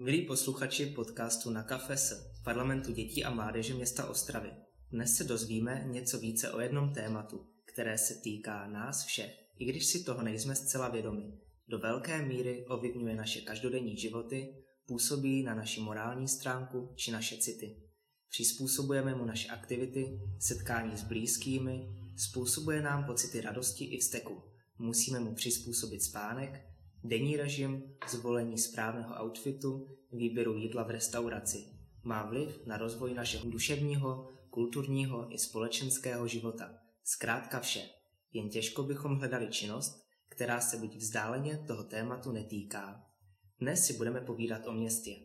Milí posluchači podcastu Na kafe s Parlamentu dětí a mládeže města Ostravy. Dnes se dozvíme něco více o jednom tématu, které se týká nás všech, i když si toho nejsme zcela vědomi. Do velké míry ovlivňuje naše každodenní životy, působí na naši morální stránku či naše city. Přizpůsobujeme mu naše aktivity, setkání s blízkými, způsobuje nám pocity radosti i vzteku. Musíme mu přizpůsobit spánek, denní režim, zvolení správného outfitu, výběru jídla v restauraci. Má vliv na rozvoj našeho duševního, kulturního i společenského života. Zkrátka vše. Jen těžko bychom hledali činnost, která se byť vzdáleně toho tématu netýká. Dnes si budeme povídat o městě.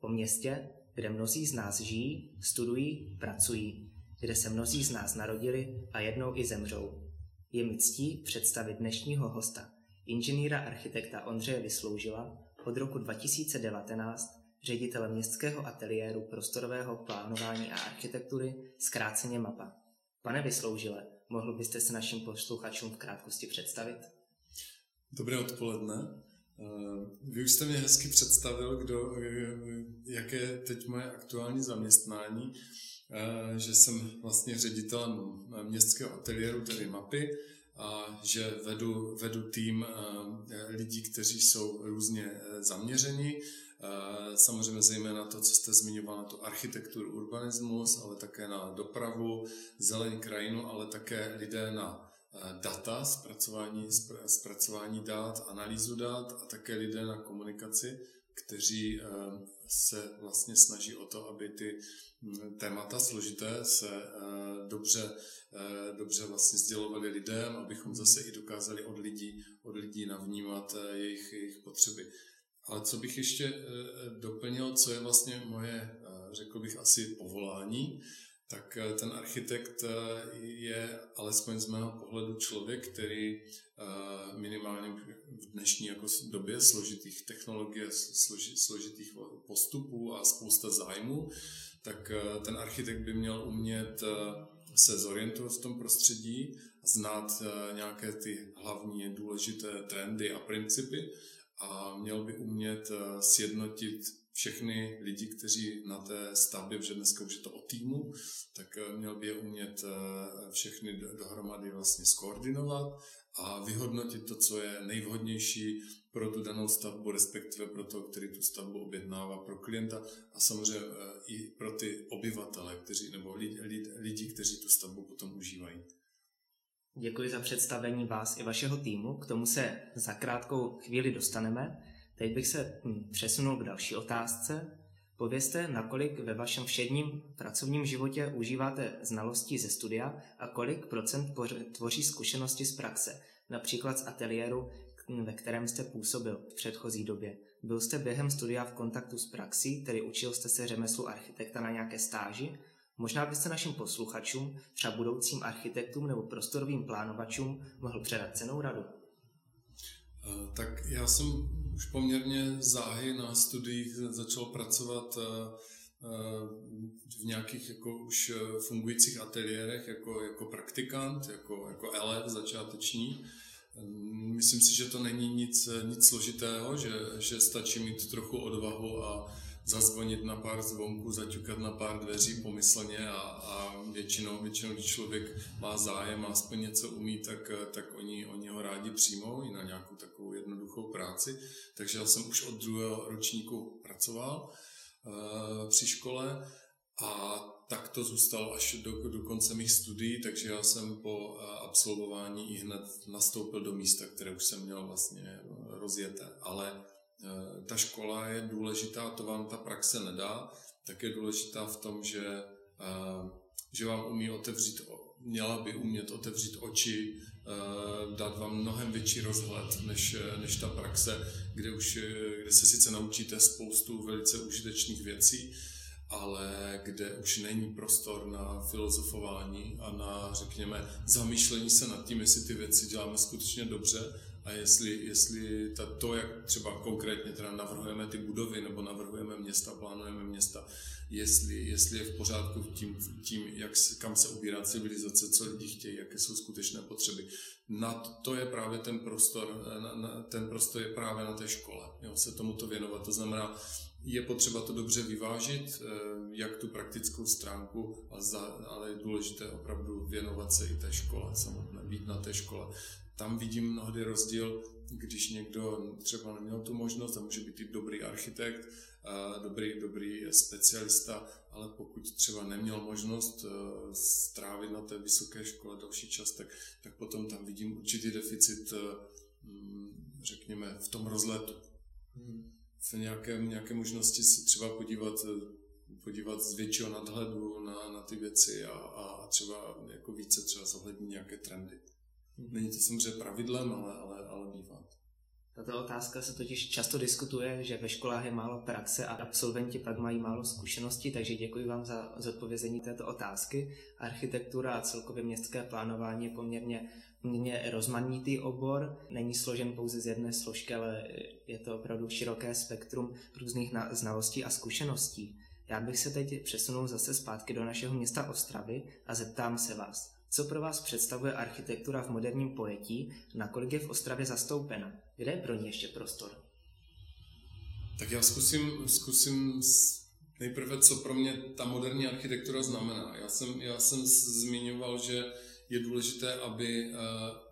O městě, kde mnozí z nás žijí, studují, pracují, kde se mnozí z nás narodili a jednou i zemřou. Je mi ctí představit dnešního hosta, inženýra architekta Ondřeje Vysloužila, od roku 2019 ředitele městského ateliéru prostorového plánování a architektury, zkráceně MAPA. Pane Vysloužile, mohl byste se našim posluchačům v krátkosti představit? Dobré odpoledne. Eh, vy už jste mě hezky představil, kdo, jaké teď moje aktuální zaměstnání, eh, že jsem vlastně ředitelem městského ateliéru, tedy mapy, a že vedu, vedu tým eh, lidí, kteří jsou různě zaměřeni. Samozřejmě zejména to, co jste zmiňoval na tu architekturu, urbanismus, ale také na dopravu, zelení krajinu, ale také lidé na data, zpracování, zpracování dat, analýzu dat a také lidé na komunikaci, kteří eh, se vlastně snaží o to, aby ty hm, témata složité se eh, dobře, dobře vlastně sdělovali lidem, abychom zase i dokázali od lidí, od lidí navnímat jejich, jejich potřeby. Ale co bych ještě doplnil, co je vlastně moje, řekl bych asi povolání, tak eh, ten architekt eh, je alespoň z mého pohledu člověk, který eh, minimálně v dnešní jako době složitých technologií, složitých postupů a spousta zájmů, tak ten architekt by měl umět se zorientovat v tom prostředí, znát nějaké ty hlavní důležité trendy a principy a měl by umět sjednotit všechny lidi, kteří na té stavbě, protože dneska už je to o týmu, tak eh, měl by je umět eh, všechny dohromady vlastně skoordinovat a vyhodnotit to, co je nejvhodnější pro tu danou stavbu, respektive pro to, který tu stavbu objednává pro klienta a samozřejmě eh, i pro ty obyvatele, kteří, nebo lidi, lidi, lidi, kteří tu stavbu potom užívají. Děkuji za představení vás i vašeho týmu. K tomu se za krátkou chvíli dostaneme. Teď bych se hm, přesunul k další otázce. Povězte, nakolik ve vašem všedním pracovním životě užíváte znalostí ze studia a kolik procent tvoří zkušenosti z praxe, například z ateliéru, ve kterém jste působil v předchozí době. Byl jste během studia v kontaktu s praxí, tedy učil jste se řemeslu architekta na nějaké stáži? Možná byste našim posluchačům, třeba budoucím architektům nebo prostorovým plánovačům, mohl předat cenou radu. Eh, tak já jsem už poměrně záhy na studiích začal pracovat eh, eh, v nějakých jako už fungujících ateliérech jako, jako praktikant, jako, jako elef začáteční. Myslím si, že to není nic, nic složitého, že, že stačí mít trochu odvahu a zazvonit na pár zvonků, zaťukat na pár dveří pomyslně a, a většinou, většinou, když člověk má zájem a aspoň něco umí, tak, tak oni, oni ho rádi přijmou i na nějakou takovou jednoduchou práci. Takže já jsem už od druhého ročníku pracoval uh, při škole a tak to zůstalo až do, do konce mých studií, takže já jsem po eh, absolvování i hned nastoupil do místa, které už jsem měl vlastně rozjeté. Ale ta škola je důležitá, to vám ta praxe nedá, tak je důležitá v tom, že, eh, že vám umí otevřít, měla by umět otevřít oči, eh, dát vám mnohem větší rozhled než, než ta praxe, kde, už, kde se sice naučíte spoustu velice užitečných věcí, ale kde už není prostor na filozofování a na, řekněme, zamýšlení se nad tím, jestli ty věci děláme skutečně dobře, a jestli, jestli ta, to, jak třeba konkrétně teda navrhujeme ty budovy nebo navrhujeme města, plánujeme města, jestli, jestli je v pořádku tím, tím jak, kam se ubírá civilizace, co lidi chtějí, jaké jsou skutečné potřeby. Na to je právě ten prostor, na, na, ten prostor je právě na té škole, jo, se tomuto věnovat. To znamená, je potřeba to dobře vyvážit, jak tu praktickou stránku, ale je důležité opravdu věnovat se i té škole samotné, být na té škole. Tam vidím mnohdy rozdíl, když někdo třeba neměl tu možnost, a může být i dobrý architekt, dobrý, dobrý specialista, ale pokud třeba neměl možnost eh, strávit na té vysoké škole další čas, tak, tak potom tam vidím určitý deficit, eh, mm, řekněme, v tom rozletu. Hmm. V nějaké, nějaké možnosti se třeba podívat, eh, podívat z většího nadhledu na, na ty věci a, a třeba jako více třeba zohlednit nějaké trendy. Není to samozřejmě pravidlem, ale, ale, ale bývá. Tato otázka se totiž často diskutuje, že ve školách je málo praxe a absolventi pak mají málo zkušeností, takže děkuji vám za zodpovězení této otázky. Architektura a celkově městské plánování je poměrně, poměrně rozmanitý obor, není složen pouze z jedné složky, ale je to opravdu široké spektrum různých znalostí a zkušeností. Já bych se teď přesunul zase zpátky do našeho města Ostravy a zeptám se vás, co pro vás představuje architektura v moderním pojetí, nakolik je v Ostravě zastoupena? Kde je pro ní ještě prostor? Tak já zkusím, zkusím nejprve, co pro mě ta moderní architektura znamená. Já jsem, já jsem zmiňoval, že je důležité, aby eh,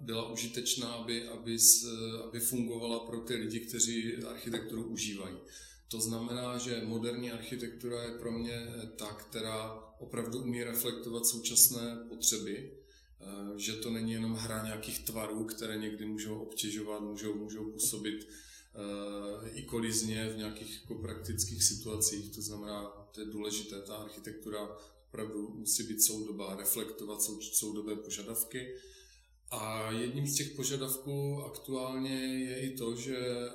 byla užitečná, aby, aby, aby fungovala pro ty lidi, kteří architekturu užívají. To znamená, že moderní architektura je pro mě ta, která opravdu umí reflektovat současné potřeby, eh, že to není jenom hra nějakých tvarů, které někdy můžou obtěžovat, můžou, můžou působit eh, i kolizně v nějakých jako praktických situacích. To znamená, to je důležité, ta architektura opravdu musí být soudobá, reflektovat sou, soudobé požadavky. A jedním z těch požadavků aktuálně je i to, že eh,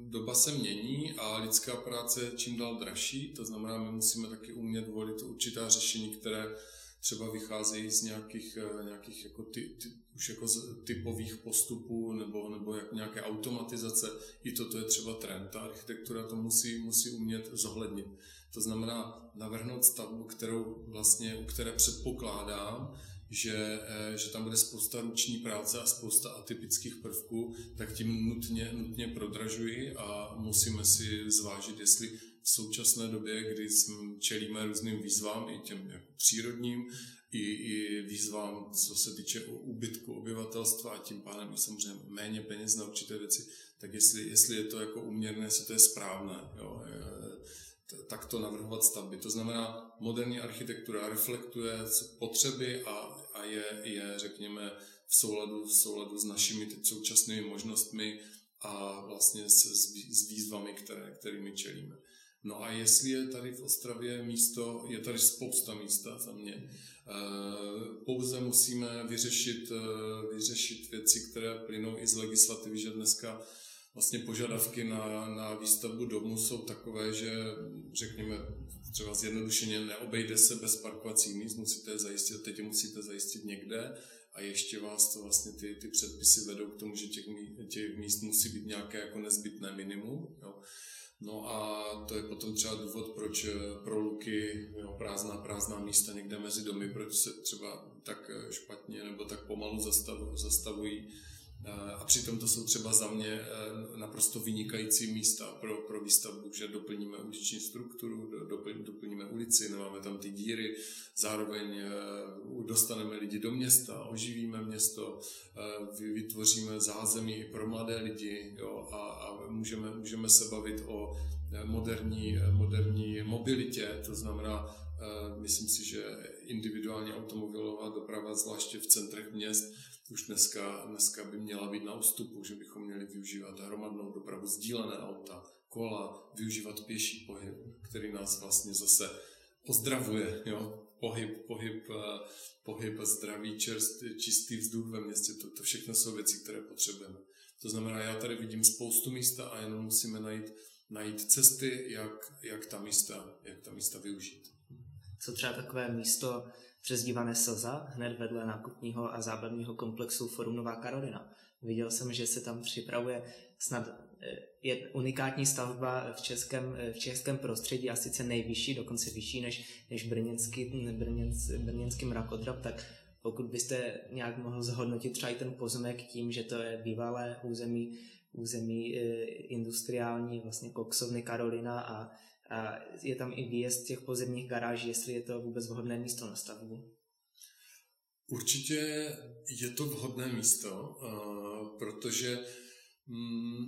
doba se mění a lidská práce je čím dál dražší, to znamená, my musíme taky umět volit určitá řešení, které třeba vycházejí z nějakých, eh, nějakých jako ty, ty, už jako z typových postupů nebo, nebo jak nějaké automatizace. I toto je třeba trend. Ta architektura to musí, musí umět zohlednit. To znamená navrhnout stavbu, kterou vlastně, u které předpokládám, že, eh, že tam bude spousta ruční práce a spousta atypických prvků, tak tím nutně, nutně prodražuji a musíme si zvážit, jestli v současné době, kdy čelíme různým výzvám, i těm jako přírodním, i, i výzvám, co se týče úbytku obyvatelstva a tím pádem samozřejmě méně peněz na určité věci, tak jestli, jestli je to jako uměrné, jestli to je správné. Jo takto navrhovat stavby. To znamená, moderní architektura reflektuje potřeby a, je, je, řekněme, v souladu, v souladu s našimi teď současnými možnostmi a vlastně s, s výzvami, které, kterými čelíme. No a jestli je tady v Ostravě místo, je tady spousta místa za mě. E, pouze musíme vyřešit, e, vyřešit věci, které plynou i z legislativy, že dneska vlastně požadavky na, na výstavbu domu jsou takové, že řekněme třeba zjednodušeně neobejde se bez parkovacích míst, musíte zajistit, teď je musíte zajistit někde a ještě vás to vlastně ty, ty předpisy vedou k tomu, že těch, těch míst musí být nějaké jako nezbytné minimum. Jo. No a to je potom třeba důvod, proč pro luky jo, prázdná, prázdná místa někde mezi domy, proč se třeba tak špatně nebo tak pomalu zastav, zastavují Eh, a přitom to jsou třeba za mě eh, naprosto vynikající místa pro, pro výstavbu, že doplníme uliční strukturu, doplníme ulici, nemáme tam ty díry, zároveň eh, dostaneme lidi do města, oživíme město, vytvoříme zázemí pro mladé lidi jo, a, a můžeme, můžeme se bavit o moderní, moderní mobilitě, to znamená, myslím si, že individuální automobilová doprava, zvláště v centrech měst, už dneska, dneska by měla být na ústupu, že bychom měli využívat hromadnou dopravu, sdílené auta, kola, využívat pěší pohyb, který nás vlastně zase ozdravuje, jo? Pohyb, pohyb, eh, pohyb, zdravý, čerst, čistý vzduch ve městě, to, to všechno jsou věci, které potřebujeme. To znamená, já tady vidím spoustu místa a jenom musíme najít, najít cesty, jak, jak, ta místa, jak ta místa využít. Co třeba takové místo, přezdívané Slza, hned vedle nákupního a zábavního komplexu Forum Nová Karolina. Viděl jsem, že se tam připravuje snad eh, je unikátní stavba v českém, eh, v českém prostředí a sice nejvyšší, dokonce vyšší než, než brněnský, brněnc, brněnský mrakodrap, tak pokud byste nějak mohl zhodnotit třeba i ten pozemek tím, že to je bývalé území území industriální, vlastně koksovny Karolina a je tam i výjezd těch pozemních garáží, jestli je to vůbec vhodné místo na stavbu. Určitě je to vhodné místo, protože mm,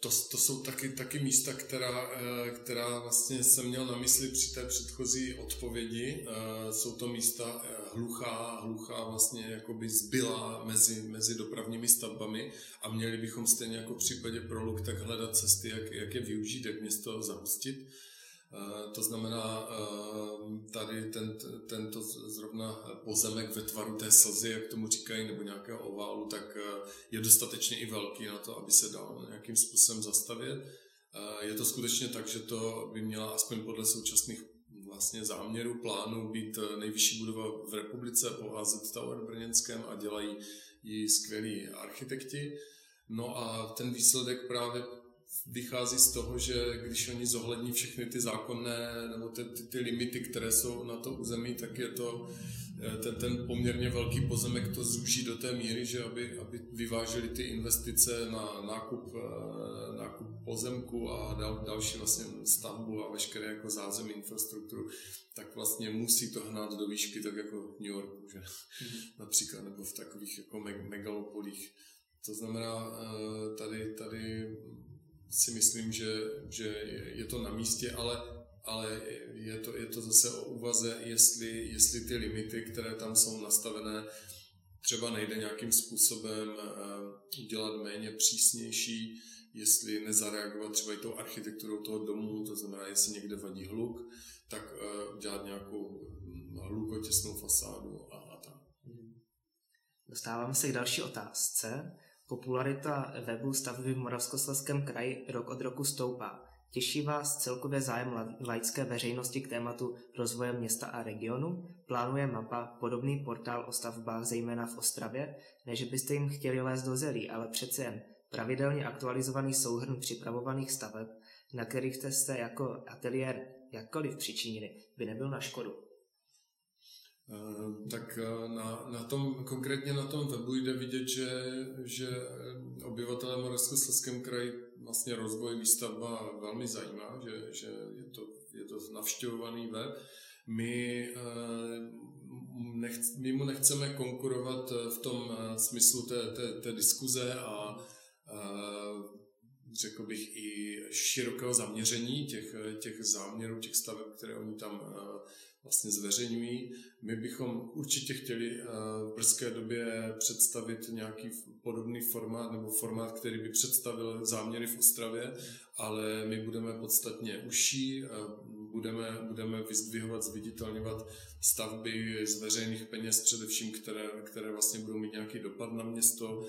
to, to jsou taky, taky místa, která, eh, která vlastně jsem měl na mysli při té předchozí odpovědi. Eh, jsou to místa eh, hluchá, hluchá vlastně jakoby zbylá mezi, mezi dopravními stavbami a měli bychom stejně jako v případě proluk tak hledat cesty, jak, jak je využít, jak město zahustit. Eh, to znamená, eh, tady ten, tento zrovna pozemek ve tvaru té slzy, jak tomu říkají, nebo nějakého oválu, tak eh, je dostatečně i velký na to, aby se dal nějakým způsobem zastavět. Je to skutečně tak, že to by měla aspoň podle současných vlastně záměrů, plánů být nejvyšší budova v republice po AZ Tower brněnském a dělají ji skvělí architekti. No a ten výsledek právě vychází z toho, že když oni zohlední všechny ty zákonné nebo ty, ty, ty limity, které jsou na to území, tak je to eh, ten, ten poměrně velký pozemek to zúží do té míry, že aby, aby vyváželi ty investice na nákup, eh, nákup pozemku a dal, další vlastně stavbu a veškeré jako zázemí infrastrukturu, tak vlastně musí to hnát do výšky, tak jako v New Yorku, že? Mm-hmm. například, nebo v takových jako megalopolích. To znamená, eh, tady, tady si myslím, že, že je to na místě, ale, ale je, to, je to zase o úvaze, jestli, jestli ty limity, které tam jsou nastavené, třeba nejde nějakým způsobem eh, udělat méně přísnější, jestli nezareagovat třeba i tou architekturou toho domu, to znamená, jestli někde vadí hluk, tak eh, udělat nějakou hm, hlukotěsnou fasádu a, a tak. Dostáváme se k další otázce. Popularita webu stavby v Moravskoslezském kraji rok od roku stoupá. Těší vás celkově zájem laické veřejnosti k tématu rozvoje města a regionu? Plánuje mapa podobný portál o stavbách zejména v Ostravě? Než byste jim chtěli lézt do zelí, ale přece jen pravidelně aktualizovaný souhrn připravovaných staveb, na kterých jste jako ateliér jakkoliv přičinili, by nebyl na škodu. Eh, tak eh, na, na tom, konkrétně na tom webu jde vidět, že, že eh, obyvatelé Moravskoslezském kraji vlastně rozvoj výstavba velmi zajímá, že, že je, to, je to navštěvovaný web. My, nechc, my mu nechceme konkurovat v tom smyslu té, té, té diskuze a řekl bych i širokého zaměření těch, těch záměrů, těch staveb, které oni tam vlastně zveřejňují. My bychom určitě chtěli eh, v brzké době představit nějaký podobný formát nebo formát, který by představil záměry v Ostravě, ale my budeme podstatně užší, budeme, budeme vyzdvihovat, zviditelňovat stavby z veřejných peněz především, které, které vlastně budou mít nějaký dopad na město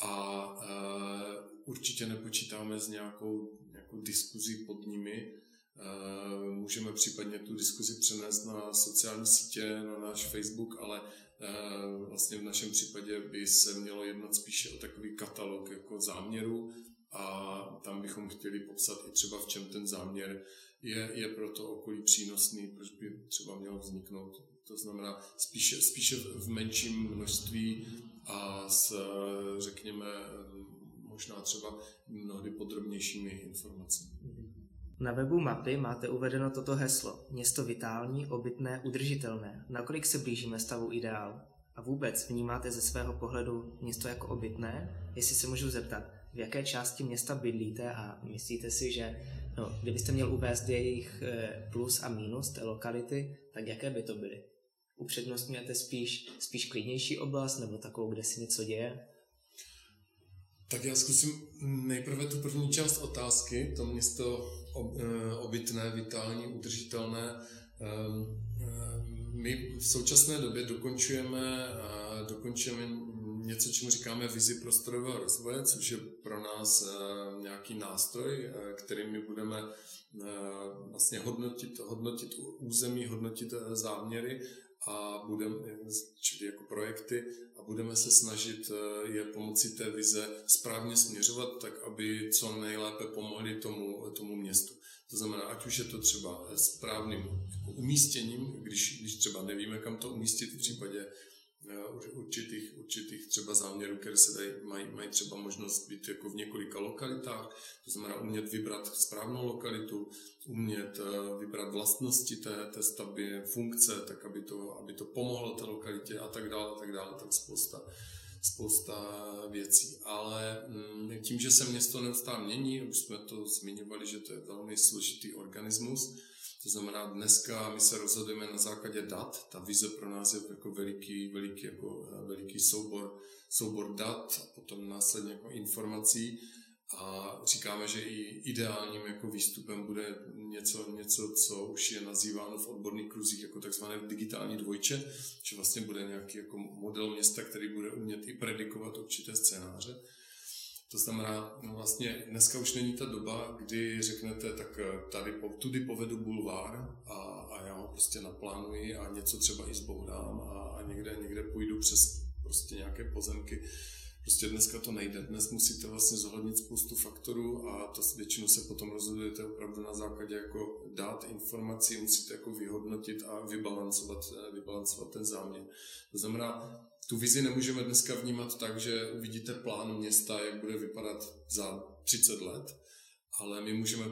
a uh, určitě nepočítáme s nějakou, nějakou diskuzí pod nimi, Eh, můžeme případně tu diskuzi přenést na sociální sítě, na náš Facebook, ale eh, vlastně v našem případě by se mělo jednat spíše o takový katalog jako záměru a tam bychom chtěli popsat i třeba v čem ten záměr je, je pro to okolí přínosný, proč by třeba měl vzniknout. To znamená spíše, spíše v menším množství a s, řekněme, možná třeba mnohdy podrobnějšími informacemi. Na webu mapy máte uvedeno toto heslo. Město vitální, obytné, udržitelné. Nakolik se blížíme stavu ideál? A vůbec vnímáte ze svého pohledu město jako obytné? Jestli se můžu zeptat, v jaké části města bydlíte a myslíte si, že no, kdybyste měl uvést jejich eh, plus a minus té lokality, tak jaké by to byly? Upřednostňujete spíš, spíš klidnější oblast nebo takovou, kde se něco děje? Tak já zkusím nejprve tu první část otázky, to město eh, obytné, vitální, udržitelné. Ehm, ehm, my v současné době dokončujeme, dokončujeme něco, čemu říkáme vizi prostorového rozvoje, což je pro nás eh, nějaký nástroj, eh, kterým my budeme vlastně hodnotit, hodnotit území, hodnotit záměry a budeme, čili jako projekty, a budeme se snažit eh, je pomocí té vize správně směřovat, tak aby co nejlépe pomohli tomu, tomu městu. To znamená, ať už je to třeba správným jako umístěním, když, když třeba nevíme, kam to umístit v případě určitých, určitých třeba záměrů, které se dají, mají, mají třeba možnost být jako v několika lokalitách, to znamená umět vybrat správnou lokalitu, umět vybrat vlastnosti té, té stavby, funkce, tak aby to, aby to pomohlo té lokalitě a tak dále, a tak dále, tak spousta, spousta věcí. Ale mm, tím, že se město neustále mění, už jsme to zmiňovali, že to je velmi složitý organismus, to znamená, dneska my se rozhodujeme na základě dat. Ta vize pro nás je jako veliký, veliký, jako veliký soubor, soubor dat a potom následně jako informací. A říkáme, že i ideálním jako výstupem bude něco, něco, co už je nazýváno v odborných kruzích jako takzvané digitální dvojče, že vlastně bude nějaký jako model města, který bude umět i predikovat určité scénáře. To znamená, no vlastně dneska už není ta doba, kdy řeknete, tak eh, tady tudy povedu bulvár a, a já ho prostě naplánuji a něco třeba i zbourám a, a někde, někde půjdu přes prostě nějaké pozemky. Prostě dneska to nejde. Dnes musíte vlastně zohlednit spoustu faktorů a to většinou se potom rozhodujete opravdu na základě jako dát informací, musíte jako vyhodnotit a vybalancovat, eh, vybalancovat ten záměr. To znamená, tu vizi nemůžeme dneska vnímat tak, že uvidíte plán města, jak bude vypadat za 30 let, ale my můžeme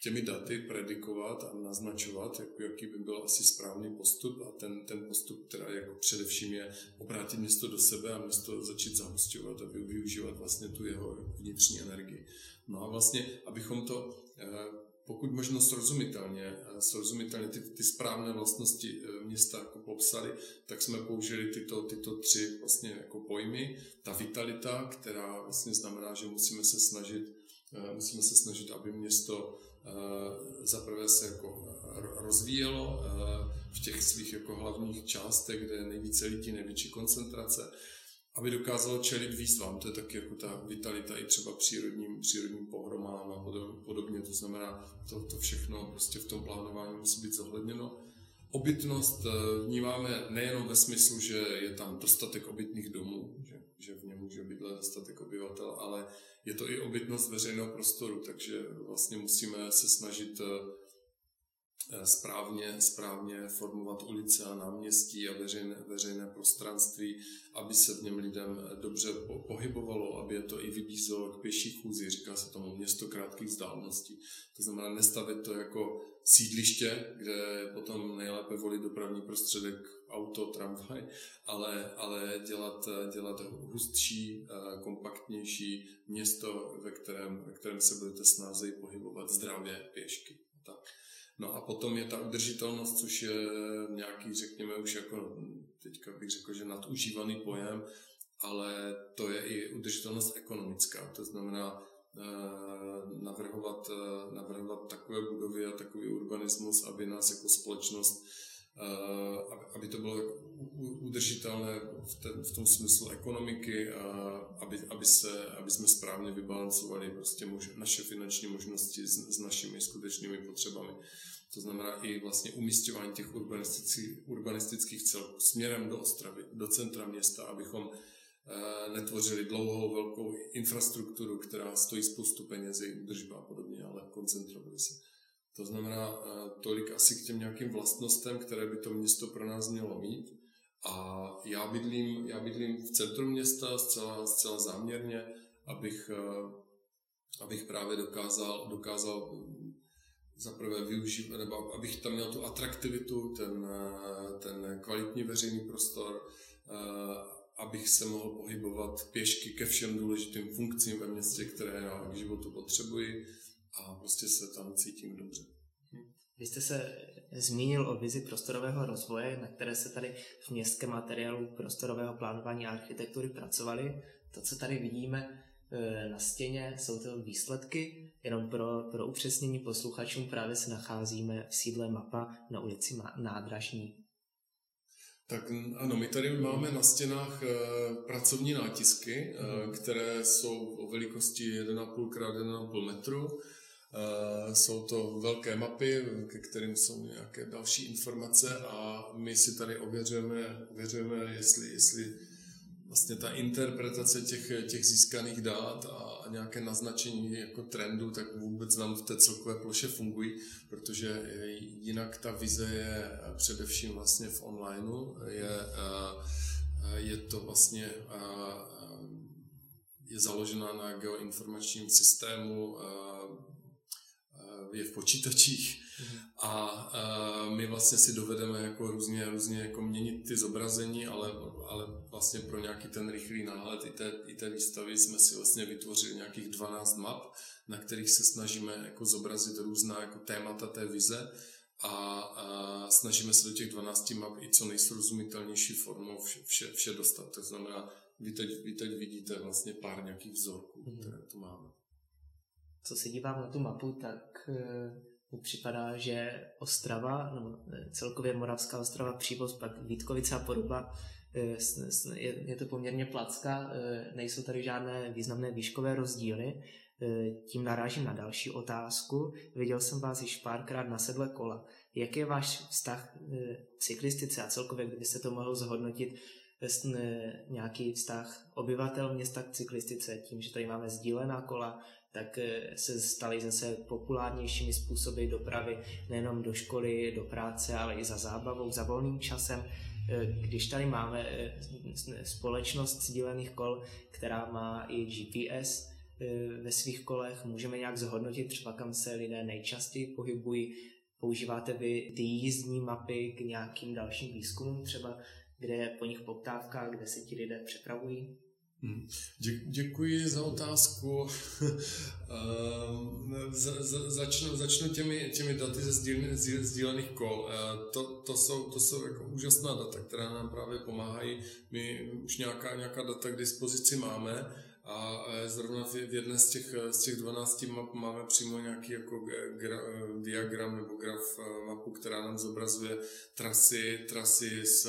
těmi daty predikovat a naznačovat, jako jaký by byl asi správný postup a ten, ten postup, teda jako především je obrátit město do sebe a město začít zahostěvat a využívat vlastně tu jeho vnitřní energii. No a vlastně, abychom to eh, pokud možno srozumitelně, eh, srozumitelně ty, ty správné vlastnosti eh, města jako popsali, tak jsme použili tyto, tyto tři vlastně jako pojmy. Ta vitalita, která vlastně znamená, že musíme se snažit, musíme se snažit, aby město zaprvé se jako rozvíjelo v těch svých jako hlavních částech, kde je nejvíce lidí, největší koncentrace, aby dokázalo čelit výzvám. To je taky jako ta vitalita i třeba přírodním, přírodním pohromám a podobně. To znamená, to, to všechno prostě v tom plánování musí být zohledněno. Obytnost eh, vnímáme nejenom ve smyslu, že je tam dostatek obytných domů, že, že v něm může být dostatek obyvatel, ale je to i obytnost veřejného prostoru, takže vlastně musíme se snažit eh, správně, správně formovat ulice a náměstí a veřejné, veřejné prostranství, aby se v něm lidem dobře pohybovalo, aby je to i vybízelo k pěší chůzi, říká se tomu město krátkých vzdáleností. To znamená nestavit to jako sídliště, kde potom nejlépe volit dopravní prostředek auto, tramvaj, ale, ale dělat, dělat hustší, eh, kompaktnější město, ve kterém, ve kterém se budete snázeji pohybovat zdravě pěšky. Tak. No a potom je ta udržitelnost, což je nějaký, řekněme, už jako, teďka bych řekl, že nadužívaný pojem, ale to je i udržitelnost ekonomická. To znamená eh, navrhovat, eh, navrhovat takové budovy a takový urbanismus, aby nás jako společnost aby to bylo udržitelné v, tom smyslu ekonomiky, a aby, aby, se, aby jsme správně vybalancovali prostě mož, naše finanční možnosti s, s našimi skutečnými potřebami. To znamená i vlastně umístěvání těch urbanistických, urbanistických celků směrem do Ostravy, do centra města, abychom eh, netvořili dlouhou velkou infrastrukturu, která stojí spoustu peněz, její údržba a podobně, ale koncentrovali se. To znamená eh, tolik asi k těm nějakým vlastnostem, které by to město pro nás mělo mít. A já bydlím, já bydlím v centru města zcela, zcela záměrně, abych, eh, abych právě dokázal, dokázal zaprvé využít, nebo abych tam měl tu atraktivitu, ten, ten kvalitní veřejný prostor, abych se mohl pohybovat pěšky ke všem důležitým funkcím ve městě, které já k životu potřebuji a prostě se tam cítím dobře. Vy jste se zmínil o vizi prostorového rozvoje, na které se tady v městském materiálu prostorového plánování a architektury pracovali. To, co tady vidíme, Eh, na stěně, jsou to výsledky, jenom pro, pro upřesnění posluchačům právě se nacházíme v sídle mapa na ulici Nádražní. Tak ano, my tady máme na stěnách e, pracovní nátisky, e, které jsou o velikosti 1,5 x 1,5 metru. Jsou to velké mapy, ke kterým jsou nějaké další informace a my si tady ověřujeme, ověřujeme jestli, jestli vlastně ta interpretace těch, těch získaných dát a, a nějaké naznačení jako trendu, tak vůbec nám v té celkové ploše fungují, protože jinak ta vize je především vlastně v onlineu, je, je to vlastně je založena na geoinformačním systému, je v počítačích mhm. a my vlastně si dovedeme jako různě, různě jako měnit ty zobrazení, ale, ale vlastně pro nějaký ten rychlý náhled i té, i té výstavy jsme si vlastně vytvořili nějakých 12 map, na kterých se snažíme jako zobrazit různá jako témata té vize a, a snažíme se do těch 12 map i co nejsrozumitelnější formou vše, vše, vše dostat. To znamená, vy teď, vy teď vidíte vlastně pár nějakých vzorků, mm-hmm. které tu máme. Co se dívám na tu mapu, tak mi připadá, že Ostrava, nebo e, celkově Moravská Ostrava, Přívoz, pak Vítkovice a Poruba, e, je, je to poměrně placka, nejsou tady žádné významné výškové rozdíly. Tím narážím na další otázku. Viděl jsem vás již párkrát na sedle kola. Jak je váš vztah k cyklistice a celkově, kdybyste to mohl zhodnotit, nějaký vztah obyvatel města k cyklistice, tím, že tady máme sdílená kola, tak eh, se staly zase populárnějšími způsoby dopravy nejenom do školy, do práce, ale i za zábavou, za volným časem. Eh, když tady máme eh, společnost sdílených kol, která má i GPS ve svých kolech, můžeme nějak zhodnotit třeba kam se lidé nejčastěji pohybují, používáte vy ty jízdní mapy k nějakým dalším výzkumům třeba kde je po nich poptávka, kde se ti lidé přepravují? Dě, děkuji za otázku. Ehm, za, za, začnu, začnu těmi, těmi daty ze sdílených kol. Eh, to, to, jsou, to jsou jako úžasná data, která nám právě pomáhají. My už nějaká, nějaká data k dispozici máme a zrovna v jedné z těch, z těch 12 map máme přímo nějaký jako gra, diagram nebo graf mapu, která nám zobrazuje trasy, trasy z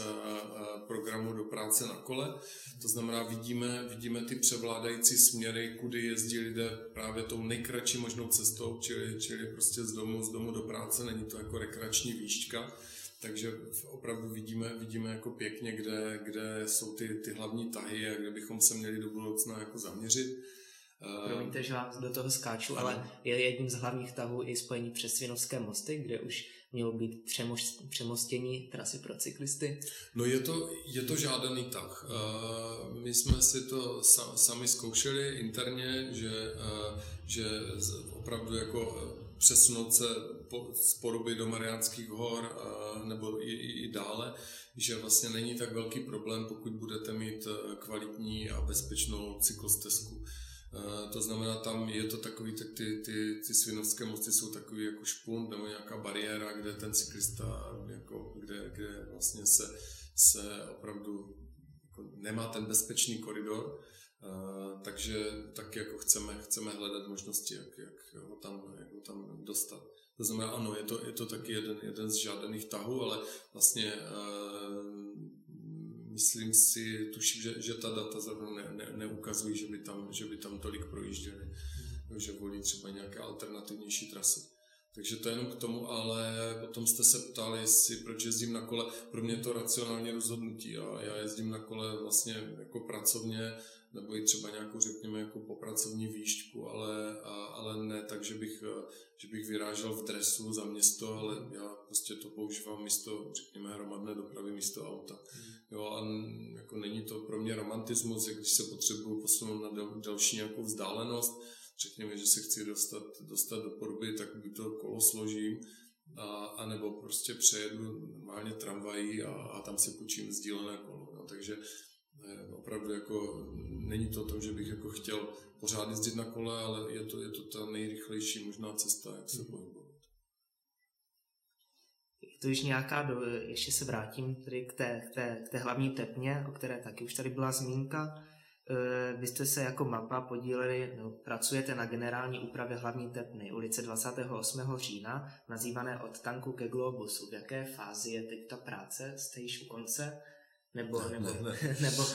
programu do práce na kole. To znamená, vidíme, vidíme ty převládající směry, kudy jezdí lidé právě tou nejkratší možnou cestou, čili, čili prostě z domu, z domu do práce, není to jako rekreační výška takže opravdu vidíme, vidíme jako pěkně, kde, kde jsou ty, ty hlavní tahy a kde bychom se měli do budoucna jako zaměřit. Promiňte, že vám do toho skáču, ale je jedním z hlavních tahů i spojení přes Svinovské mosty, kde už mělo být přemostění trasy pro cyklisty? No je to, je to žádaný tah. My jsme si to sami zkoušeli interně, že, že opravdu jako přesunout se po, z Poruby do Mariánských hor a, nebo i, i, i dále, že vlastně není tak velký problém, pokud budete mít e, kvalitní a bezpečnou cyklostezku. E, to znamená, tam je to takový, tak ty, ty, ty svinovské mosty jsou takový jako špunt nebo nějaká bariéra, kde ten cyklista, jako, kde, kde vlastně se, se opravdu jako nemá ten bezpečný koridor, Uh, takže tak jako chceme, chceme hledat možnosti, jak, jak, ho tam, jak ho tam dostat. To znamená, ano, je to, je to taky jeden, jeden z žádaných tahů, ale vlastně uh, myslím si, tuším, že, že ta data zrovna ne, ne, neukazují, že by, tam, že by tam tolik projížděli, že volí třeba nějaké alternativnější trasy. Takže to jenom k tomu, ale potom jste se ptali, jestli proč jezdím na kole. Pro mě je to racionální rozhodnutí a já jezdím na kole vlastně jako pracovně nebo i třeba nějakou, řekněme, jako popracovní výšku, ale, a, ale ne tak, že bych, že bych vyrážel v dresu za město, ale já prostě to používám místo, řekněme, hromadné dopravy, místo auta. Hmm. Jo, a jako není to pro mě romantismus, když se potřebuju posunout na del, další nějakou vzdálenost, řekněme, že se chci dostat, dostat do porby, tak by to kolo složím, a, a nebo prostě přejedu normálně tramvají a, a tam si půjčím sdílené kolo. No, takže opravdu jako není to o tom, že bych jako chtěl pořád jezdit na kole, ale je to, je to ta nejrychlejší možná cesta, jak se mhm. pohybovat. Je to již nějaká, do, ještě se vrátím tedy k té, k, té, k té hlavní tepně, o které taky už tady byla zmínka. E, vy jste se jako mapa podíleli, no, pracujete na generální úpravě hlavní tepny ulice 28. října, nazývané od tanku ke globusu. V jaké fázi je teď ta práce? Jste již u konce? Nebo, ne, nebo, ne, ne. nebo,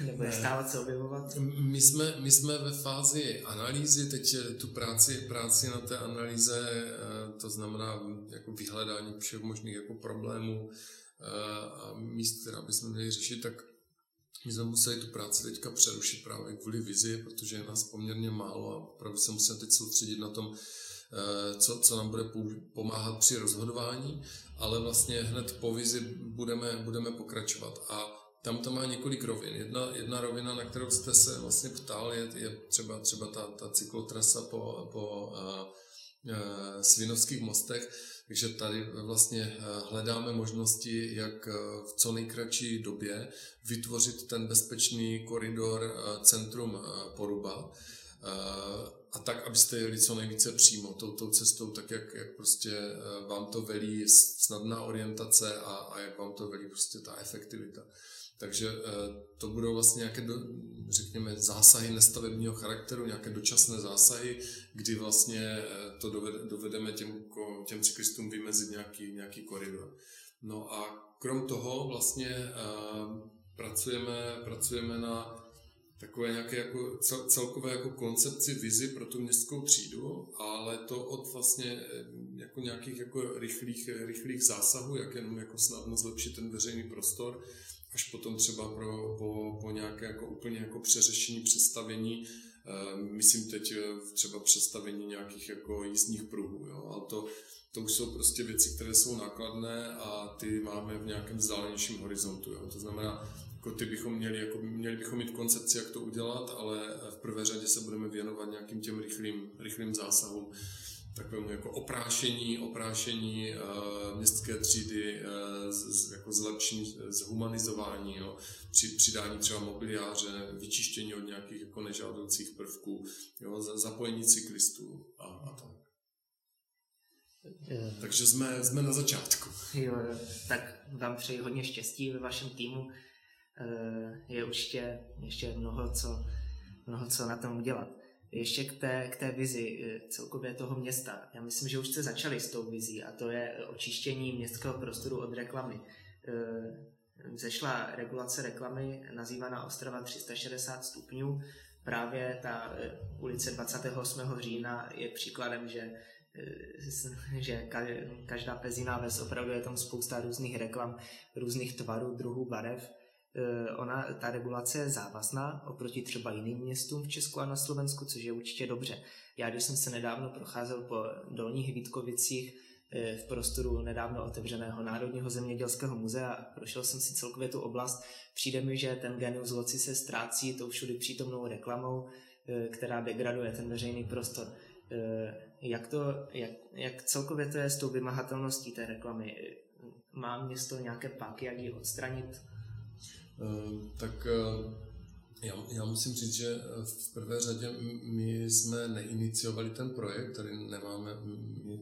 nebo je stále co objevovat? My jsme, my jsme ve fázi analýzy, teď tu práci, práci na té analýze, eh, to znamená jako vyhledání všech možných jako problémů eh, a míst, která bychom měli řešit, tak my jsme museli tu práci teďka přerušit právě kvůli vizi, protože je nás poměrně málo a opravdu se musíme teď soustředit na tom, eh, co, co nám bude pomáhat při rozhodování ale vlastně hned po vizi budeme, budeme pokračovat. A tam to má několik rovin. Jedna, jedna rovina, na kterou jste se vlastně ptal, je, je třeba, třeba ta, ta cyklotrasa po, po uh, uh, Svinovských mostech, takže tady vlastně hledáme možnosti, jak v co nejkratší době vytvořit ten bezpečný koridor centrum Poruba a tak, abyste jeli co nejvíce přímo touto cestou, tak jak, jak prostě vám to velí snadná orientace a, a jak vám to velí prostě ta efektivita. Takže eh, to budou vlastně nějaké, do, řekněme, zásahy nestavebního charakteru, nějaké dočasné zásahy, kdy vlastně eh, to dovedeme těm, těm cyklistům vymezit nějaký, nějaký koridor. No a krom toho vlastně eh, pracujeme, pracujeme na takové nějaké jako celkové jako koncepci vizi pro tu městskou třídu, ale to od vlastně jako nějakých jako rychlých, rychlých zásahů, jak jenom jako snadno zlepšit ten veřejný prostor, až potom třeba pro, po, po nějaké jako úplně jako přeřešení, představení, uh, myslím teď eh, třeba představení nějakých jako jízdních pruhů, jo, ale to, to už jsou prostě věci, které jsou nákladné a ty máme v nějakém vzdálenějším horizontu, jo. to znamená, jako ty bychom měli, jako měli bychom mít koncepci, jak to udělat, ale v prvé řadě se budeme věnovat nějakým těm rychlým, rychlým zásahům takovému jako oprášení, oprášení uh, městské třídy, uh, z, jako zlepšení, zhumanizování, jo, při přidání třeba mobiliáře, vyčištění od nějakých jako nežádoucích prvků, jo, zapojení cyklistů a, a tak. Je. Takže jsme, jsme na začátku. Jo, tak vám přeji hodně štěstí ve vašem týmu. Je určitě ještě mnoho co, mnoho co na tom udělat. Ještě k té, k té vizi eh, celkově toho města. Já myslím, že už jste začali s tou vizí a to je očištění městského prostoru od reklamy. Eh, zešla regulace reklamy nazývaná Ostrava 360 stupňů. Právě ta eh, ulice 28. října je příkladem, že že každá peziná ves opravdu je tam spousta různých reklam, různých tvarů, druhů barev Eh, ona, ta regulace je závazná oproti třeba jiným městům v Česku a na Slovensku, což je určitě dobře. Já, když jsem se nedávno procházel po Dolních Vítkovicích eh, v prostoru nedávno otevřeného Národního zemědělského muzea, prošel jsem si celkově tu oblast, přijde mi, že ten genius loci se ztrácí tou všudy přítomnou reklamou, eh, která degraduje ten veřejný prostor. Jak, to, jak, jak celkově to je s tou vymahatelností té reklamy? Má město nějaké páky, jak ji odstranit? Ehm, tak ehm, já, já musím říct, že eh, v prvé řadě my jsme neiniciovali ten projekt, tady nemáme,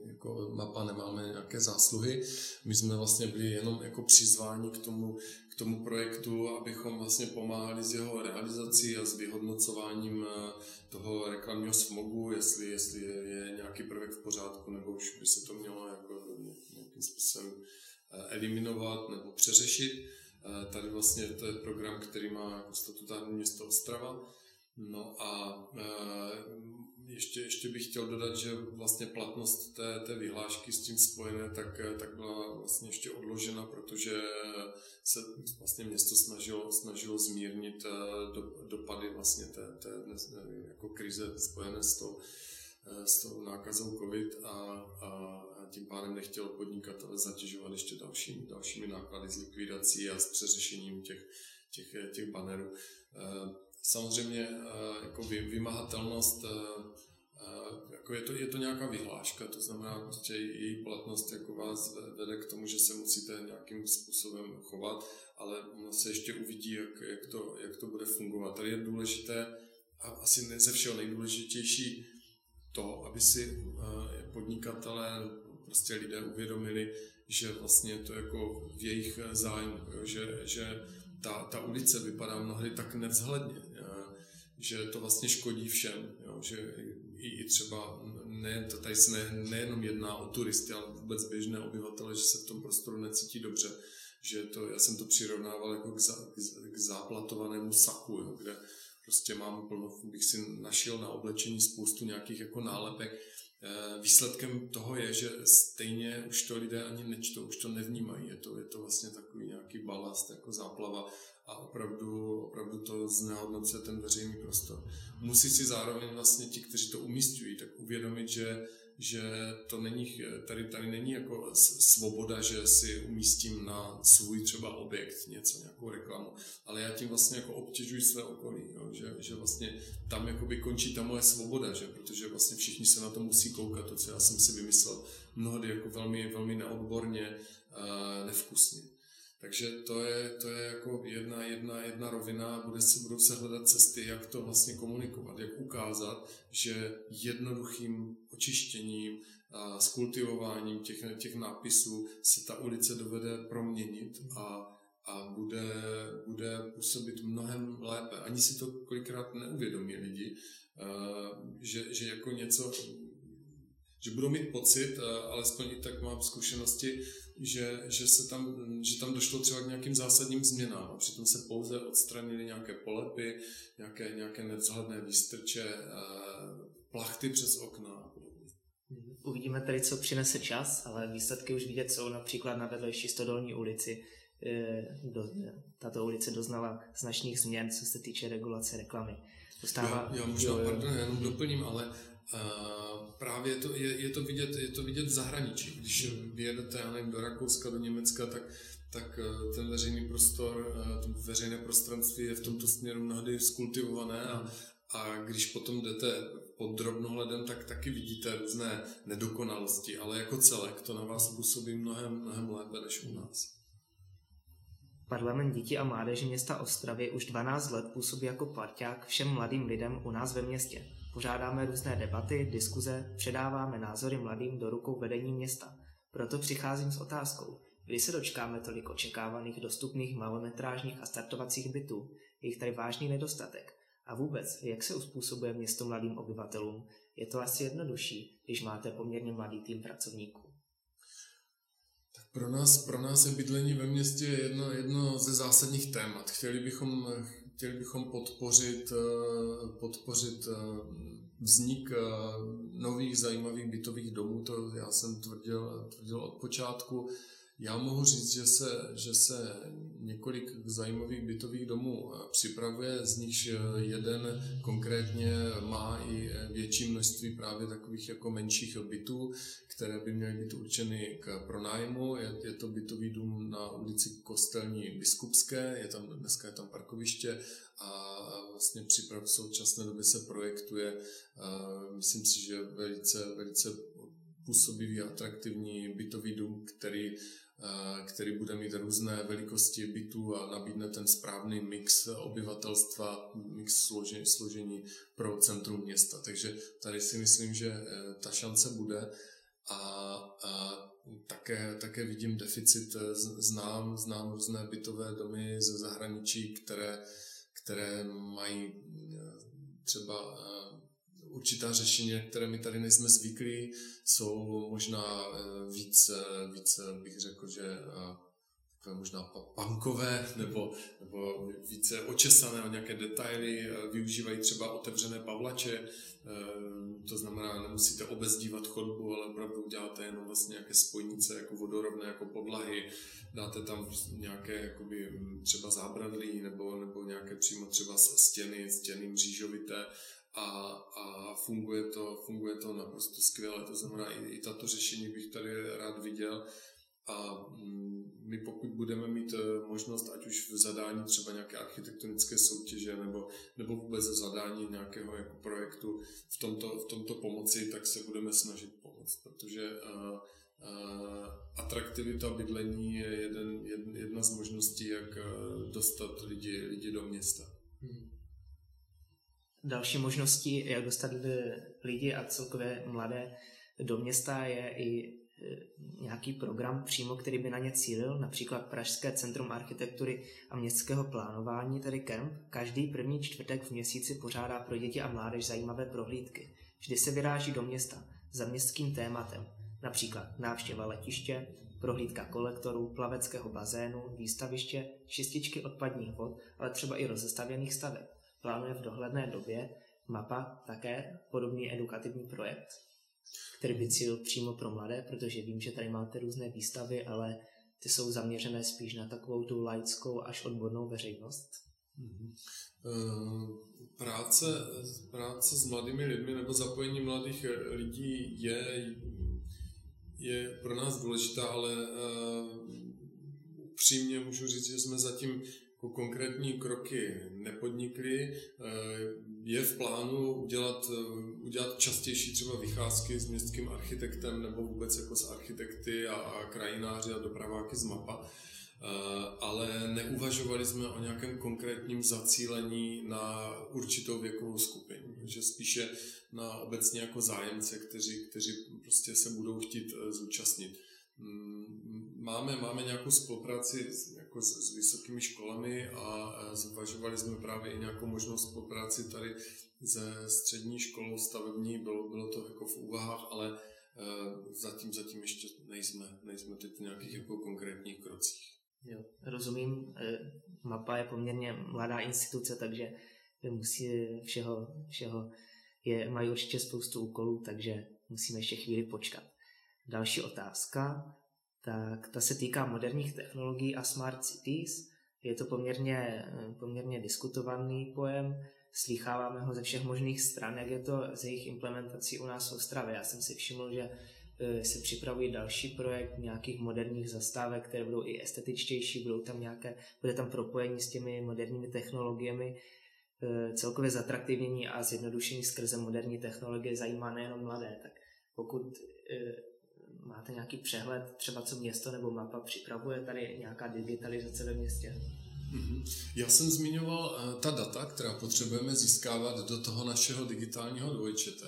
jako mapa nemáme nějaké zásluhy. My jsme vlastně byli jenom jako přizváni k tomu, k tomu projektu, abychom vlastně pomáhali s jeho realizací a s vyhodnocováním eh, toho reklamního smogu, jestli, jestli je, nějaký prvek v pořádku, nebo už by se to mělo jako nějakým způsobem eh, eliminovat nebo přeřešit. Tady vlastně to je program, který má jako statutární město Ostrava. No a eh, ještě, ještě bych chtěl dodat, že vlastně platnost té, té vyhlášky s tím spojené, tak, eh, tak byla vlastně ještě odložena, protože se vlastně město snažilo, snažilo zmírnit do, dopady vlastně té, té jako krize spojené s tou, s tou nákazou COVID a, a tím pádem nechtěl podnikatele zatěžovat ještě dalšími, dalšími náklady s likvidací a s přeřešením těch, těch, těch banerů. Eh, samozřejmě eh, jako vymahatelnost eh, jako je, to, je to nějaká vyhláška, to znamená prostě její platnost jako vás vede k tomu, že se musíte nějakým způsobem chovat, ale ono se ještě uvidí, jak, jak, to, jak to bude fungovat. Tady je důležité a asi ze všeho nejdůležitější to, aby si podnikatelé prostě lidé uvědomili, že vlastně to jako v jejich zájmu, jo, že, že ta, ta ulice vypadá mnohdy tak nevzhledně, že to vlastně škodí všem, jo, že i, i třeba ne, tady se ne, nejenom jedná o turisty, ale vůbec běžné obyvatele, že se v tom prostoru necítí dobře, že to, já jsem to přirovnával jako k, za, k, k záplatovanému saku, jo, kde prostě mám plno, bych si našel na oblečení spoustu nějakých jako nálepek, Eh, výsledkem toho je, že stejně už to lidé ani nečtou, už to nevnímají. Je to, je to vlastně takový nějaký balast, jako záplava a opravdu, opravdu to znehodnocuje ten veřejný prostor. Musí si zároveň vlastně ti, kteří to umístují, tak uvědomit, že že to není, tady, tady není jako svoboda, že si umístím na svůj třeba objekt něco, nějakou reklamu, ale já tím vlastně jako obtěžuji své okolí, jo? Že, že vlastně tam jakoby končí ta moje svoboda, že? protože vlastně všichni se na to musí koukat, to, co já jsem si vymyslel, mnohdy jako velmi, velmi neodborně, uh, nevkusně. Takže to je, to je jako jedna, jedna, jedna rovina, bude se, budou se hledat cesty, jak to vlastně komunikovat, jak ukázat, že jednoduchým očištěním a skultivováním těch, těch nápisů se ta ulice dovede proměnit a, a bude, bude působit mnohem lépe. Ani si to kolikrát neuvědomí lidi, že, že jako něco, že budou mít pocit, alespoň i tak mám zkušenosti, že, že, se tam, že tam došlo třeba k nějakým zásadním změnám a přitom se pouze odstranily nějaké polepy, nějaké, nějaké nevzhledné výstrče, plachty přes okna a podobně. Uvidíme tady, co přinese čas, ale výsledky už vidět jsou například na vedlejší Stodolní ulici. E, do, tato ulice doznala značných změn, co se týče regulace reklamy. Dostává, já, já možná, jo, pardon, jenom doplním, ale právě to, je, je, to vidět, je to vidět v zahraničí. Když vyjedete já nevím, do Rakouska, do Německa, tak, tak eh, ten veřejný prostor, eh, to veřejné prostranství je v tomto směru mnohdy skultivované a, a když potom jdete pod drobnohledem, tak taky vidíte různé nedokonalosti, ale jako celek to na vás působí mnohem, mnohem lépe než u nás. Parlament dětí a mládeže města Ostravy už 12 let působí jako parťák všem mladým lidem u nás ve městě. Pořádáme různé debaty, diskuze, předáváme názory mladým do rukou vedení města. Proto přicházím s otázkou, kdy se dočkáme tolik očekávaných dostupných malometrážních a startovacích bytů, je jich tady vážný nedostatek. A vůbec, jak se uspůsobuje město mladým obyvatelům, je to asi jednodušší, když máte poměrně mladý tým pracovníků. Pro nás, pro nás je bydlení ve městě jedno, jedno ze zásadních témat. Chtěli bychom, chtěli bychom podpořit, eh, podpořit eh, vznik eh, nových zajímavých bytových domů, to já jsem tvrdil, tvrdil od počátku. Já mohu říct, že se, že se několik zajímavých bytových domů připravuje, z nichž jeden konkrétně má i větší množství právě takových jako menších bytů, které by měly být určeny k pronájmu. Je, je to bytový dům na ulici Kostelní Biskupské, je tam, dneska je tam parkoviště a vlastně připrav v současné době se projektuje, myslím si, že velice, velice působivý, atraktivní bytový dům, který který bude mít různé velikosti bytů a nabídne ten správný mix obyvatelstva, mix složení, složení pro centrum města. Takže tady si myslím, že e, ta šance bude a, a také, také vidím deficit, e, znám, znám různé bytové domy ze zahraničí, které, které mají třeba určitá řešení, které my tady nejsme zvyklí, jsou možná eh, víc, víc bych řekl, že eh, takové možná punkové nebo, nebo více očesané o nějaké detaily, eh, využívají třeba otevřené pavlače, to znamená, nemusíte obezdívat chodbu, ale opravdu uděláte jenom vlastně nějaké spojnice jako vodorovné, jako podlahy, dáte tam nějaké jakoby, mm, třeba zábradlí nebo, nebo nějaké přímo třeba stěny, stěny mřížovité a, a funguje, to, funguje to naprosto skvěle. To znamená, i, i tato řešení bych tady rád viděl. A mm, my pokud budeme mít eh, možnost, ať už v zadání třeba nějaké architektonické soutěže nebo, nebo vůbec zadání nějakého jako projektu v tomto, v tomto pomoci, tak se budeme snažit pomoct, protože uh, uh, atraktivita bydlení je jeden, jedna z možností, jak dostat lidi, lidi do města. Další možností, jak dostat lidi a celkově mladé do města, je i e, nějaký program přímo, který by na ně cílil, například Pražské centrum architektury a městského plánování, tedy KEMP, každý první čtvrtek v měsíci pořádá pro děti a mládež zajímavé prohlídky. Vždy se vyráží do města za městským tématem, například návštěva letiště, prohlídka kolektorů, plaveckého bazénu, výstaviště, čističky odpadních vod, ale třeba i rozestavěných staveb plánuje v dohledné době mapa také podobný edukativní projekt, který by cíl přímo pro mladé, protože vím, že tady máte různé výstavy, ale ty jsou zaměřené spíš na takovou tu laickou až odbornou veřejnost. Mm-hmm. Práce, práce s mladými lidmi nebo zapojení mladých lidí je, je pro nás důležitá, ale upřímně můžu říct, že jsme zatím konkrétní kroky nepodnikli. Je v plánu udělat, udělat častější třeba vycházky s městským architektem nebo vůbec jako s architekty a, a krajináři a dopraváky z mapa ale neuvažovali jsme o nějakém konkrétním zacílení na určitou věkovou skupinu, že spíše na obecně jako zájemce, kteří, kteří prostě se budou chtít zúčastnit. Mm, máme, máme nějakou spolupráci jako s, s vysokými školami a zvažovali jsme právě i nějakou možnost spolupráci tady se střední školou stavební, bylo, bylo to jako v úvahách, ale e, zatím, zatím ještě nejsme, nejsme teď v nějakých jako konkrétních krocích. Jo, rozumím, e, mapa je poměrně mladá instituce, takže musí všeho, všeho je, mají určitě spoustu úkolů, takže musíme ještě chvíli počkat. Další otázka, tak ta se týká moderních technologií a smart cities. Je to poměrně, poměrně diskutovaný pojem, slýcháváme ho ze všech možných stran, jak je to z jejich implementací u nás v Ostravě. Já jsem si všiml, že e, se připravují další projekt nějakých moderních zastávek, které budou i estetičtější, budou tam nějaké, bude tam propojení s těmi moderními technologiemi, e, celkově zatraktivnění a zjednodušení skrze moderní technologie zajímá nejenom mladé, tak pokud e, máte nějaký přehled, třeba co město nebo mapa připravuje tady nějaká digitalizace ve městě? Mhm. Já jsem zmiňoval eh, ta data, která potřebujeme získávat do toho našeho digitálního dvojčete.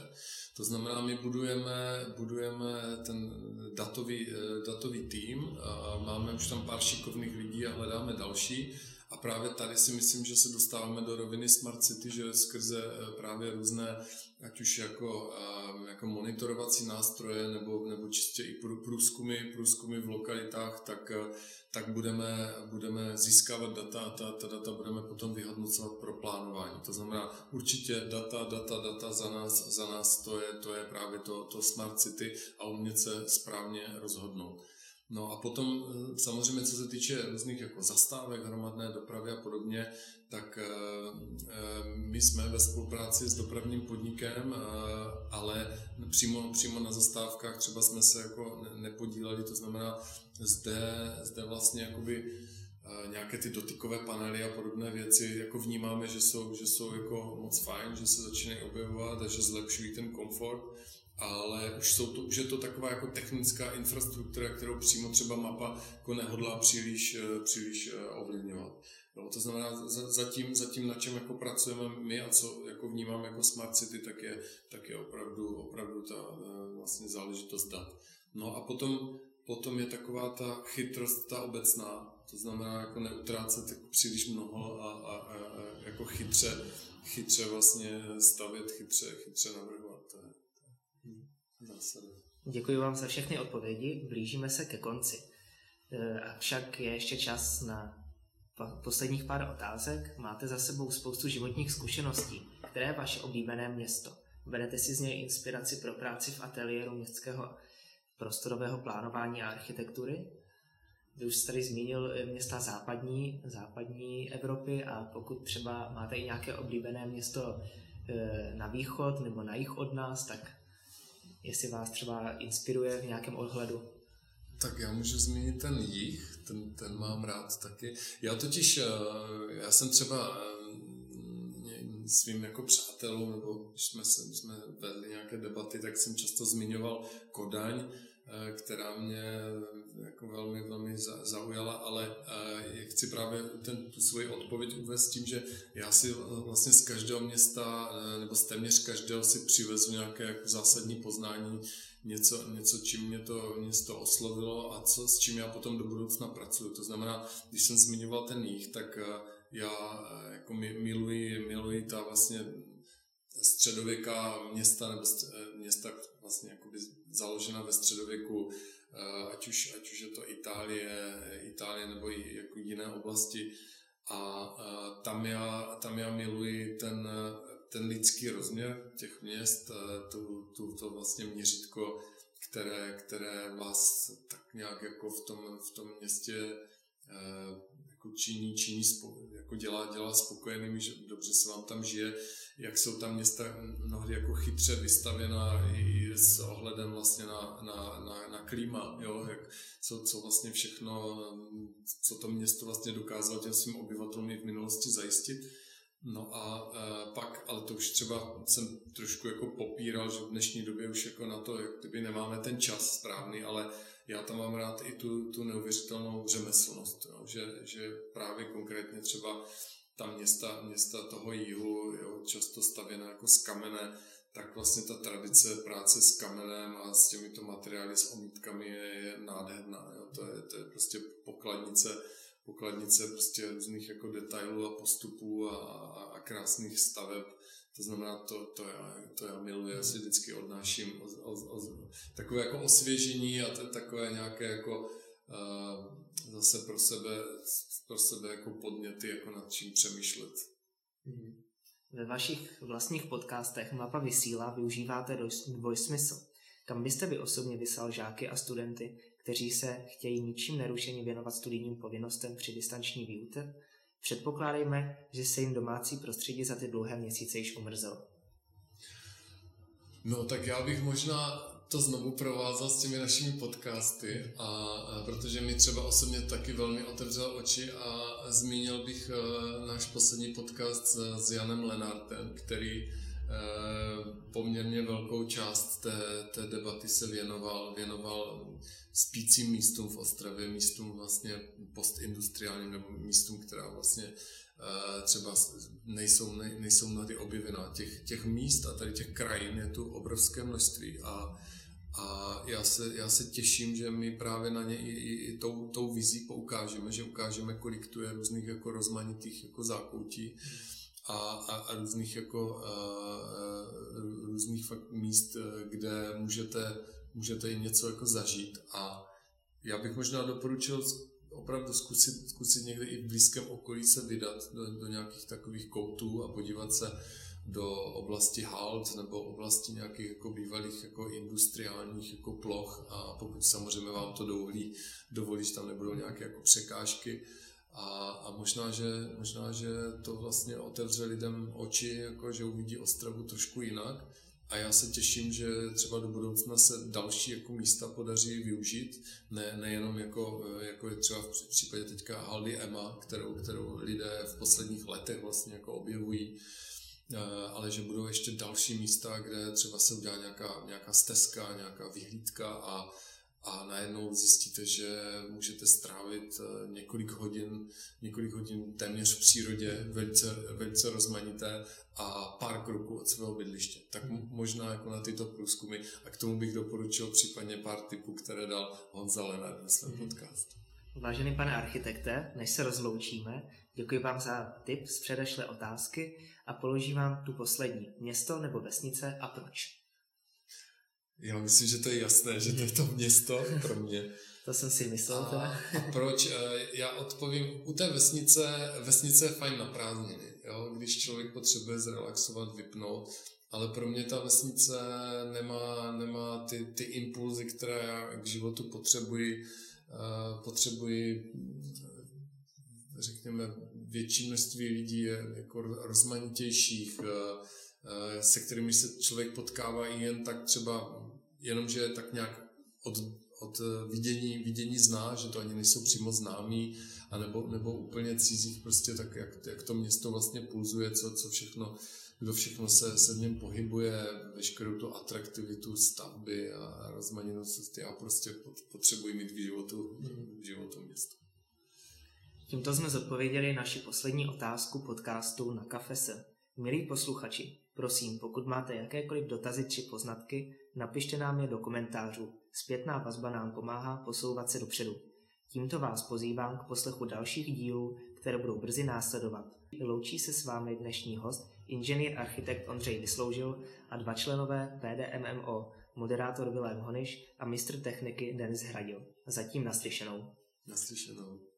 To znamená, my budujeme, budujeme ten datový, eh, datový tým, máme už tam pár šikovných lidí a hledáme další. A právě tady si myslím, že se dostáváme do roviny Smart City, že skrze eh, právě různé, ať už jako, eh, jako monitorovací nástroje nebo, nebo čistě i průzkumy, průzkumy v lokalitách, tak, eh, tak budeme, budeme získávat data a ta, ta data budeme potom vyhodnocovat pro plánování. To znamená určitě data, data, data za nás, za nás to, je, to je právě to, to Smart City a umět se správně rozhodnout. No a potom eh, samozřejmě, co se týče různých jako zastávek, hromadné dopravy a podobně, tak eh, eh, my jsme ve spolupráci s dopravním podnikem, ale přímo, přímo na zastávkách třeba jsme se jako nepodíleli, to znamená zde, zde vlastně jakoby nějaké ty dotykové panely a podobné věci jako vnímáme, že jsou, že jsou jako moc fajn, že se začínají objevovat a že zlepšují ten komfort ale už, jsou to, už je to taková jako technická infrastruktura, kterou přímo třeba mapa jako nehodlá příliš, eh, příliš eh, ovlivňovat. No, to znamená, zatím, zatím na čem jako pracujeme my a co jako vnímám jako Smart City, tak je, tak je opravdu, opravdu ta eh, vlastně záležitost dat. No a potom, potom je taková ta chytrost, ta obecná, to znamená jako neutrácet jako příliš mnoho a, a, a, jako chytře, chytře vlastně stavět, chytře, chytře navrhovat zásady. Děkuji vám za všechny odpovědi, blížíme se ke konci. E, avšak je ještě čas na posledních pár otázek. Máte za sebou spoustu životních zkušeností. Které je vaše oblíbené město? Berete si z něj inspiraci pro práci v ateliéru městského prostorového plánování a architektury? Vy už jste tady zmínil města západní, západní Evropy a pokud třeba máte i nějaké oblíbené město e, na východ nebo na jih od nás, tak jestli vás třeba inspiruje v nějakém ohledu. Tak já můžu zmínit ten jich, ten, ten mám rád taky. Já totiž, eh, já jsem třeba eh, svým jako přátelům, nebo když jsme, jsme vedli nějaké debaty, tak jsem často zmiňoval Kodaň, která mě jako velmi, velmi zaujala, ale eh, chci právě ten, tu svoji odpověď uvést tím, že já si vlastně z každého města eh, nebo z téměř každého si přivezu nějaké jako zásadní poznání, něco, něco čím mě to město oslovilo a co, s čím já potom do budoucna pracuji. To znamená, když jsem zmiňoval ten jich, tak já jako miluji, miluji ta vlastně středověká města nebo města vlastně založena ve středověku, eh, ať už, ať už je to Itálie, Itálie nebo i jako jiné oblasti. A tam já, tam já miluji ten, ten lidský rozměr těch měst, eh, tu, tu, to vlastně měřítko, které, které vás tak nějak jako v tom, v tom městě jako činí, činí jako dělá, dělá spokojenými, že dobře se vám tam žije, jak jsou tam města mnohdy jako chytře vystavěná i s ohledem vlastně na, na, na, na klíma, jo, jak, co, co vlastně všechno, co to město vlastně dokázalo těm svým obyvatelům i v minulosti zajistit. No a e, pak, ale to už třeba jsem trošku jako popíral, že v dnešní době už jako na to, jak kdyby nemáme ten čas správný, ale já tam mám rád i tu, tu neuvěřitelnou řemeslnost, jo, že, že právě konkrétně třeba ta města, města toho jihu, jo, často stavěná jako z kamene, tak vlastně ta tradice práce s kamenem a s těmito materiály, s omítkami je, je nádherná. Jo. To, je, to je prostě pokladnice, pokladnice prostě různých jako detailů a postupů a, a, a krásných staveb. To znamená, to, to, já, to já miluji, já si vždycky odnáším o, o, o, takové jako osvěžení a to, takové nějaké jako uh, zase pro sebe, pro sebe jako podněty, jako nad čím přemýšlet. Mhm. Ve vašich vlastních podcastech Mapa vysílá využíváte dvojsmysl. Kam byste vy osobně vyslal žáky a studenty, kteří se chtějí ničím nerušeně věnovat studijním povinnostem při distanční výuce? Předpokládejme, že se jim domácí prostředí za ty dlouhé měsíce již umrzelo. No tak já bych možná to znovu provázal s těmi našimi podcasty, a, a protože mi třeba osobně taky velmi otevřel oči a zmínil bych uh, náš poslední podcast s, s Janem Lenartem, který uh, poměrně velkou část té, té debaty se věnoval, věnoval spícím místům v Ostravě, místům vlastně postindustriálním nebo místům, která vlastně uh, třeba nejsou, ne, nejsou mnohdy objevená. Těch, těch míst a tady těch krajin je tu obrovské množství a a já se, já se těším, že my právě na ně i, i, i tou, tou vizí poukážeme, že ukážeme, kolik tu je různých jako rozmanitých jako zákoutí a, a, a různých jako a, a, různých fakt míst, kde můžete, můžete i něco jako zažít. A já bych možná doporučil opravdu zkusit, zkusit někde i v blízkém okolí se vydat do, do nějakých takových koutů a podívat se, do oblasti halt nebo oblasti nějakých jako bývalých jako industriálních jako ploch a pokud samozřejmě vám to dovolí, dovolí že tam nebudou nějaké jako překážky. A, a možná, že, možná, že to vlastně otevře lidem oči, jako že uvidí Ostravu trošku jinak. A já se těším, že třeba do budoucna se další jako místa podaří využít, ne, nejenom jako, jako je třeba v případě teďka Haldy Emma, kterou, kterou lidé v posledních letech vlastně jako objevují, ale že budou ještě další místa, kde třeba se udělá nějaká, nějaká stezka, nějaká vyhlídka a, a najednou zjistíte, že můžete strávit eh, několik hodin, několik hodin téměř v přírodě, velice, velice rozmanité a pár kroků od svého bydliště. Tak možná jako na tyto průzkumy a k tomu bych doporučil případně pár typů, které dal Honza Lenard ve svém mhm. podcastu. Vážený pane architekte, než se rozloučíme, děkuji vám za tip z předešlé otázky a položím vám tu poslední. Město nebo vesnice a proč? Já myslím, že to je jasné, že to je to město pro mě. To jsem si myslel. A, a proč? Já odpovím, u té vesnice, vesnice je fajn na prázdniny, jo? když člověk potřebuje zrelaxovat, vypnout, ale pro mě ta vesnice nemá, nemá ty, ty impulzy, které já k životu potřebuji, potřebuji řekněme, větší množství lidí je jako rozmanitějších, eh, eh, se kterými se člověk potkává i jen tak třeba, jenom že tak nějak od, od vidění, vidění zná, že to ani nejsou přímo známí, anebo, nebo úplně cizích, prostě tak, jak, jak to město vlastně pulzuje, co, co všechno, kdo všechno se, se v něm pohybuje, veškerou tu atraktivitu stavby a rozmanitost. Já prostě potřebuji mít v životu, v životu město. Tímto jsme zodpověděli naši poslední otázku podcastu na kafese. Milí posluchači, prosím, pokud máte jakékoliv dotazy či poznatky, napište nám je do komentářů. Zpětná vazba nám pomáhá posouvat se dopředu. Tímto vás pozývám k poslechu dalších dílů, které budou brzy následovat. Loučí se s vámi dnešní host, inženýr architekt Ondřej Vysloužil a dva členové PDMMO, moderátor Vilém Honiš a mistr techniky Denis Hradil. Zatím naslyšenou. Naslyšenou.